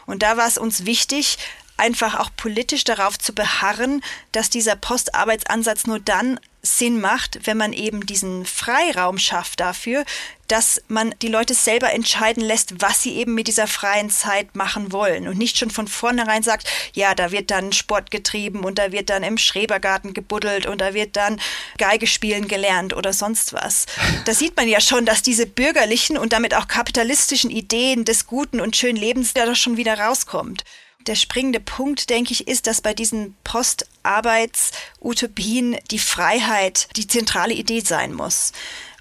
Und da war es uns wichtig, einfach auch politisch darauf zu beharren, dass dieser Postarbeitsansatz nur dann Sinn macht, wenn man eben diesen Freiraum schafft dafür, dass man die Leute selber entscheiden lässt, was sie eben mit dieser freien Zeit machen wollen und nicht schon von vornherein sagt, ja, da wird dann Sport getrieben und da wird dann im Schrebergarten gebuddelt und da wird dann Geige spielen gelernt oder sonst was. Da sieht man ja schon, dass diese bürgerlichen und damit auch kapitalistischen Ideen des guten und schönen Lebens da doch schon wieder rauskommt der springende Punkt, denke ich, ist, dass bei diesen Postarbeitsutopien die Freiheit die zentrale Idee sein muss.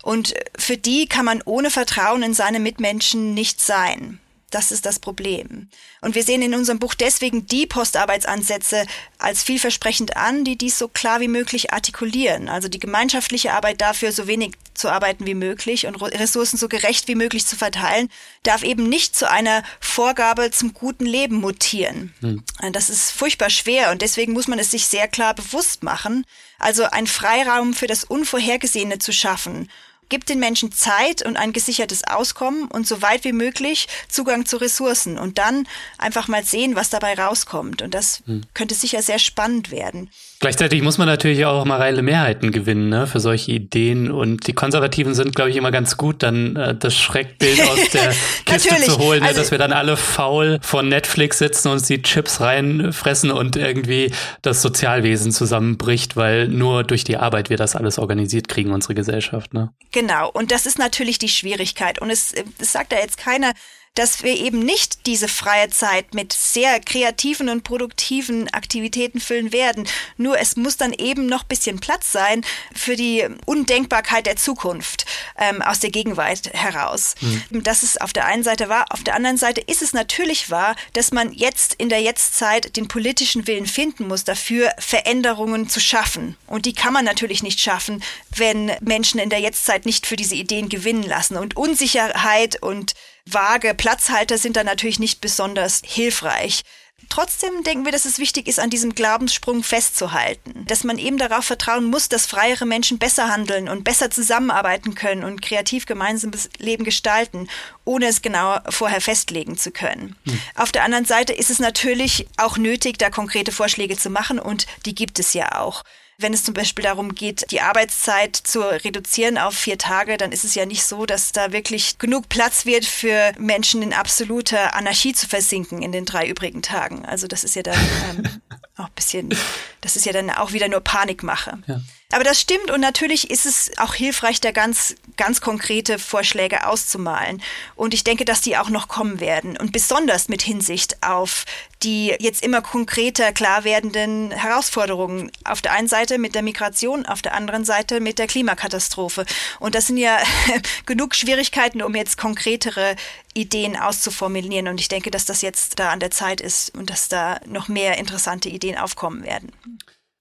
Und für die kann man ohne Vertrauen in seine Mitmenschen nicht sein. Das ist das Problem. Und wir sehen in unserem Buch deswegen die Postarbeitsansätze als vielversprechend an, die dies so klar wie möglich artikulieren. Also die gemeinschaftliche Arbeit dafür, so wenig zu arbeiten wie möglich und Ressourcen so gerecht wie möglich zu verteilen, darf eben nicht zu einer Vorgabe zum guten Leben mutieren. Hm. Das ist furchtbar schwer und deswegen muss man es sich sehr klar bewusst machen. Also ein Freiraum für das Unvorhergesehene zu schaffen gibt den Menschen Zeit und ein gesichertes Auskommen und so weit wie möglich Zugang zu Ressourcen und dann einfach mal sehen, was dabei rauskommt. Und das hm. könnte sicher sehr spannend werden. Gleichzeitig muss man natürlich auch mal reelle Mehrheiten gewinnen ne, für solche Ideen. Und die Konservativen sind, glaube ich, immer ganz gut, dann äh, das Schreckbild aus [laughs] der Kiste zu holen, ne, also, dass wir dann alle faul von Netflix sitzen und uns die Chips reinfressen und irgendwie das Sozialwesen zusammenbricht, weil nur durch die Arbeit wir das alles organisiert kriegen, unsere Gesellschaft. Ne? Genau, und das ist natürlich die Schwierigkeit. Und es, es sagt da jetzt keiner, dass wir eben nicht diese freie Zeit mit sehr kreativen und produktiven Aktivitäten füllen werden. Nur es muss dann eben noch bisschen Platz sein für die Undenkbarkeit der Zukunft ähm, aus der Gegenwart heraus. Mhm. Das ist auf der einen Seite wahr. Auf der anderen Seite ist es natürlich wahr, dass man jetzt in der Jetztzeit den politischen Willen finden muss, dafür Veränderungen zu schaffen. Und die kann man natürlich nicht schaffen, wenn Menschen in der Jetztzeit nicht für diese Ideen gewinnen lassen. Und Unsicherheit und vage Platzhalter sind da natürlich nicht besonders hilfreich. Trotzdem denken wir, dass es wichtig ist, an diesem Glaubenssprung festzuhalten, dass man eben darauf vertrauen muss, dass freiere Menschen besser handeln und besser zusammenarbeiten können und kreativ gemeinsames Leben gestalten, ohne es genau vorher festlegen zu können. Hm. Auf der anderen Seite ist es natürlich auch nötig, da konkrete Vorschläge zu machen und die gibt es ja auch. Wenn es zum Beispiel darum geht, die Arbeitszeit zu reduzieren auf vier Tage, dann ist es ja nicht so, dass da wirklich genug Platz wird für Menschen in absoluter Anarchie zu versinken in den drei übrigen Tagen. Also das ist ja dann ähm, [laughs] auch ein bisschen, das ist ja dann auch wieder nur Panikmache. Ja. Aber das stimmt und natürlich ist es auch hilfreich, da ganz, ganz konkrete Vorschläge auszumalen. Und ich denke, dass die auch noch kommen werden. Und besonders mit Hinsicht auf die jetzt immer konkreter klar werdenden Herausforderungen. Auf der einen Seite mit der Migration, auf der anderen Seite mit der Klimakatastrophe. Und das sind ja [laughs] genug Schwierigkeiten, um jetzt konkretere Ideen auszuformulieren. Und ich denke, dass das jetzt da an der Zeit ist und dass da noch mehr interessante Ideen aufkommen werden.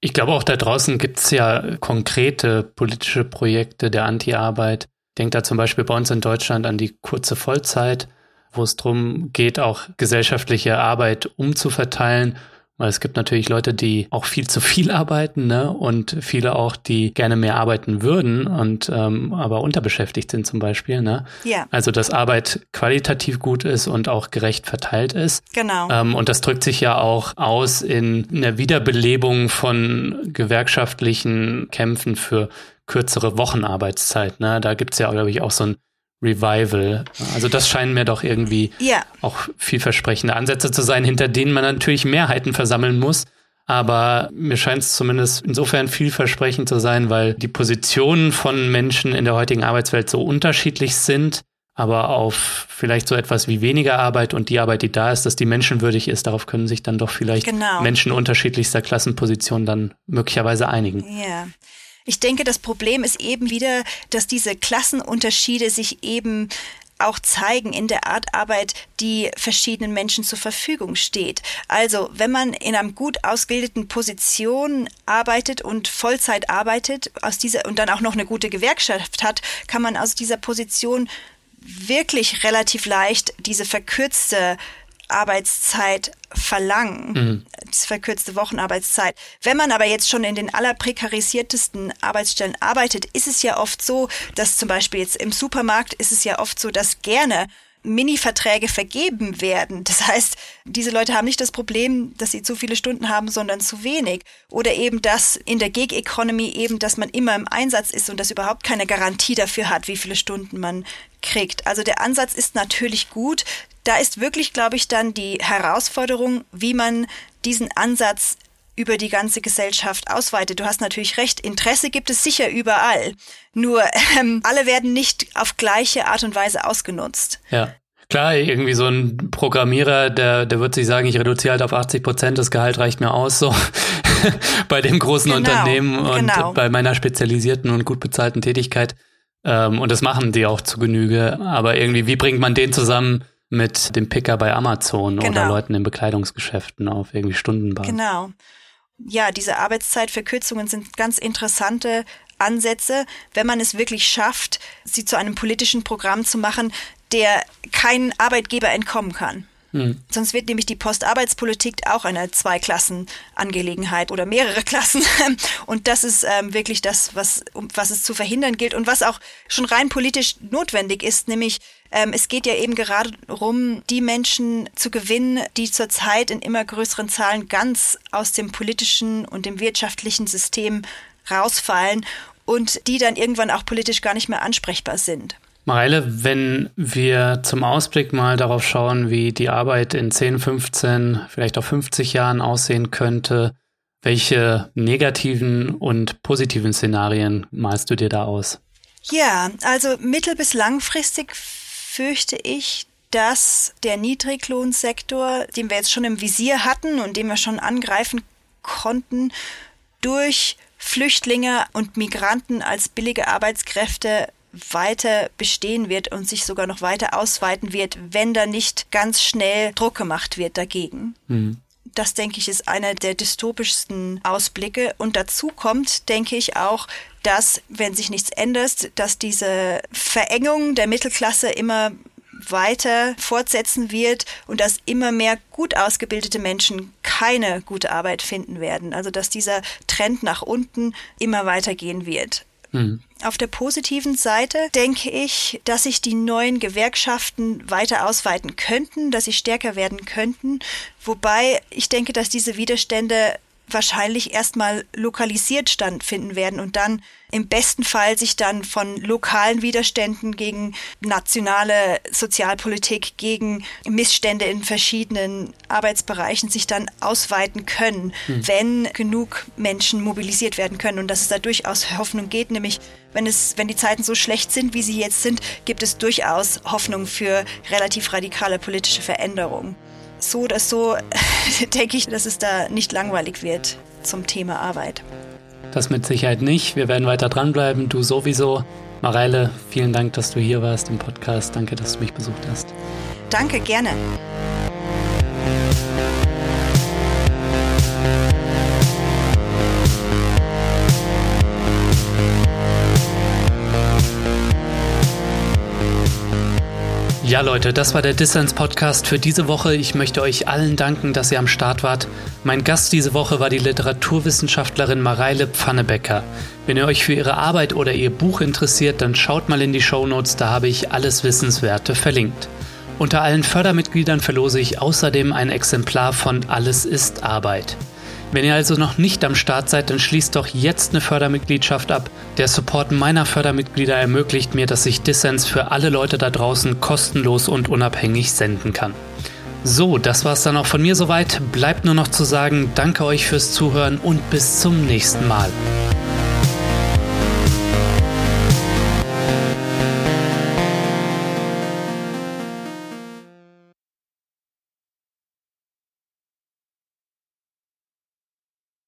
Ich glaube, auch da draußen gibt es ja konkrete politische Projekte der Anti-Arbeit. Denkt da zum Beispiel bei uns in Deutschland an die kurze Vollzeit, wo es darum geht, auch gesellschaftliche Arbeit umzuverteilen weil es gibt natürlich Leute, die auch viel zu viel [laughs] arbeiten, ne? Und viele auch, die gerne mehr arbeiten würden und ähm, aber unterbeschäftigt sind zum Beispiel, ne? Ja. Also dass Arbeit qualitativ gut ist und auch gerecht verteilt ist. Genau. Ähm, und das drückt sich ja auch aus in einer Wiederbelebung von gewerkschaftlichen Kämpfen für kürzere Wochenarbeitszeit. Ne? Da gibt's ja, glaube ich, auch so ein Revival. Also das scheinen mir doch irgendwie ja. auch vielversprechende Ansätze zu sein, hinter denen man natürlich Mehrheiten versammeln muss. Aber mir scheint es zumindest insofern vielversprechend zu sein, weil die Positionen von Menschen in der heutigen Arbeitswelt so unterschiedlich sind, aber auf vielleicht so etwas wie weniger Arbeit und die Arbeit, die da ist, dass die menschenwürdig ist, darauf können sich dann doch vielleicht genau. Menschen unterschiedlichster Klassenpositionen dann möglicherweise einigen. Ja. Ich denke, das Problem ist eben wieder, dass diese Klassenunterschiede sich eben auch zeigen in der Art Arbeit, die verschiedenen Menschen zur Verfügung steht. Also, wenn man in einer gut ausgebildeten Position arbeitet und Vollzeit arbeitet, aus dieser und dann auch noch eine gute Gewerkschaft hat, kann man aus dieser Position wirklich relativ leicht diese verkürzte Arbeitszeit verlangen, mhm. verkürzte Wochenarbeitszeit. Wenn man aber jetzt schon in den allerprekarisiertesten Arbeitsstellen arbeitet, ist es ja oft so, dass zum Beispiel jetzt im Supermarkt ist es ja oft so, dass gerne Mini-Verträge vergeben werden. Das heißt, diese Leute haben nicht das Problem, dass sie zu viele Stunden haben, sondern zu wenig. Oder eben das in der Gig-Economy eben, dass man immer im Einsatz ist und das überhaupt keine Garantie dafür hat, wie viele Stunden man kriegt. Also der Ansatz ist natürlich gut. Da ist wirklich, glaube ich, dann die Herausforderung, wie man diesen Ansatz über die ganze Gesellschaft ausweitet. Du hast natürlich recht, Interesse gibt es sicher überall. Nur [laughs] ähm, alle werden nicht auf gleiche Art und Weise ausgenutzt. Ja. Klar, irgendwie so ein Programmierer, der, der wird sich sagen, ich reduziere halt auf 80 Prozent, das Gehalt reicht mir aus, so [laughs] bei dem großen genau, Unternehmen und genau. bei meiner spezialisierten und gut bezahlten Tätigkeit. Ähm, und das machen die auch zu Genüge. Aber irgendwie, wie bringt man den zusammen mit dem Picker bei Amazon genau. oder Leuten in Bekleidungsgeschäften auf irgendwie Stundenbasis? Genau ja, diese Arbeitszeitverkürzungen sind ganz interessante Ansätze, wenn man es wirklich schafft, sie zu einem politischen Programm zu machen, der kein Arbeitgeber entkommen kann. Hm. Sonst wird nämlich die Postarbeitspolitik auch eine Zweiklassenangelegenheit oder mehrere [laughs] Klassen. Und das ist ähm, wirklich das, was, um, was es zu verhindern gilt und was auch schon rein politisch notwendig ist, nämlich es geht ja eben gerade darum, die Menschen zu gewinnen, die zurzeit in immer größeren Zahlen ganz aus dem politischen und dem wirtschaftlichen System rausfallen und die dann irgendwann auch politisch gar nicht mehr ansprechbar sind. Mareile, wenn wir zum Ausblick mal darauf schauen, wie die Arbeit in 10, 15, vielleicht auch 50 Jahren aussehen könnte, welche negativen und positiven Szenarien malst du dir da aus? Ja, also mittel- bis langfristig fürchte ich, dass der Niedriglohnsektor, den wir jetzt schon im Visier hatten und den wir schon angreifen konnten, durch Flüchtlinge und Migranten als billige Arbeitskräfte weiter bestehen wird und sich sogar noch weiter ausweiten wird, wenn da nicht ganz schnell Druck gemacht wird dagegen. Mhm. Das, denke ich, ist einer der dystopischsten Ausblicke. Und dazu kommt, denke ich, auch, dass, wenn sich nichts ändert, dass diese Verengung der Mittelklasse immer weiter fortsetzen wird und dass immer mehr gut ausgebildete Menschen keine gute Arbeit finden werden. Also dass dieser Trend nach unten immer weitergehen wird. Mhm. Auf der positiven Seite denke ich, dass sich die neuen Gewerkschaften weiter ausweiten könnten, dass sie stärker werden könnten. Wobei ich denke, dass diese Widerstände wahrscheinlich erstmal lokalisiert stattfinden werden und dann im besten Fall sich dann von lokalen Widerständen gegen nationale Sozialpolitik, gegen Missstände in verschiedenen Arbeitsbereichen sich dann ausweiten können, hm. wenn genug Menschen mobilisiert werden können und dass es da durchaus Hoffnung geht, nämlich wenn es, wenn die Zeiten so schlecht sind, wie sie jetzt sind, gibt es durchaus Hoffnung für relativ radikale politische Veränderungen so oder so [laughs] denke ich, dass es da nicht langweilig wird zum Thema Arbeit. Das mit Sicherheit nicht. Wir werden weiter dranbleiben. Du sowieso. Mareile, vielen Dank, dass du hier warst im Podcast. Danke, dass du mich besucht hast. Danke, gerne. Ja, Leute, das war der Dissens Podcast für diese Woche. Ich möchte euch allen danken, dass ihr am Start wart. Mein Gast diese Woche war die Literaturwissenschaftlerin Mareile Pfannebecker. Wenn ihr euch für ihre Arbeit oder ihr Buch interessiert, dann schaut mal in die Show Notes, da habe ich alles Wissenswerte verlinkt. Unter allen Fördermitgliedern verlose ich außerdem ein Exemplar von Alles ist Arbeit. Wenn ihr also noch nicht am Start seid, dann schließt doch jetzt eine Fördermitgliedschaft ab. Der Support meiner Fördermitglieder ermöglicht mir, dass ich Dissens für alle Leute da draußen kostenlos und unabhängig senden kann. So, das war's dann auch von mir soweit. Bleibt nur noch zu sagen, danke euch fürs Zuhören und bis zum nächsten Mal.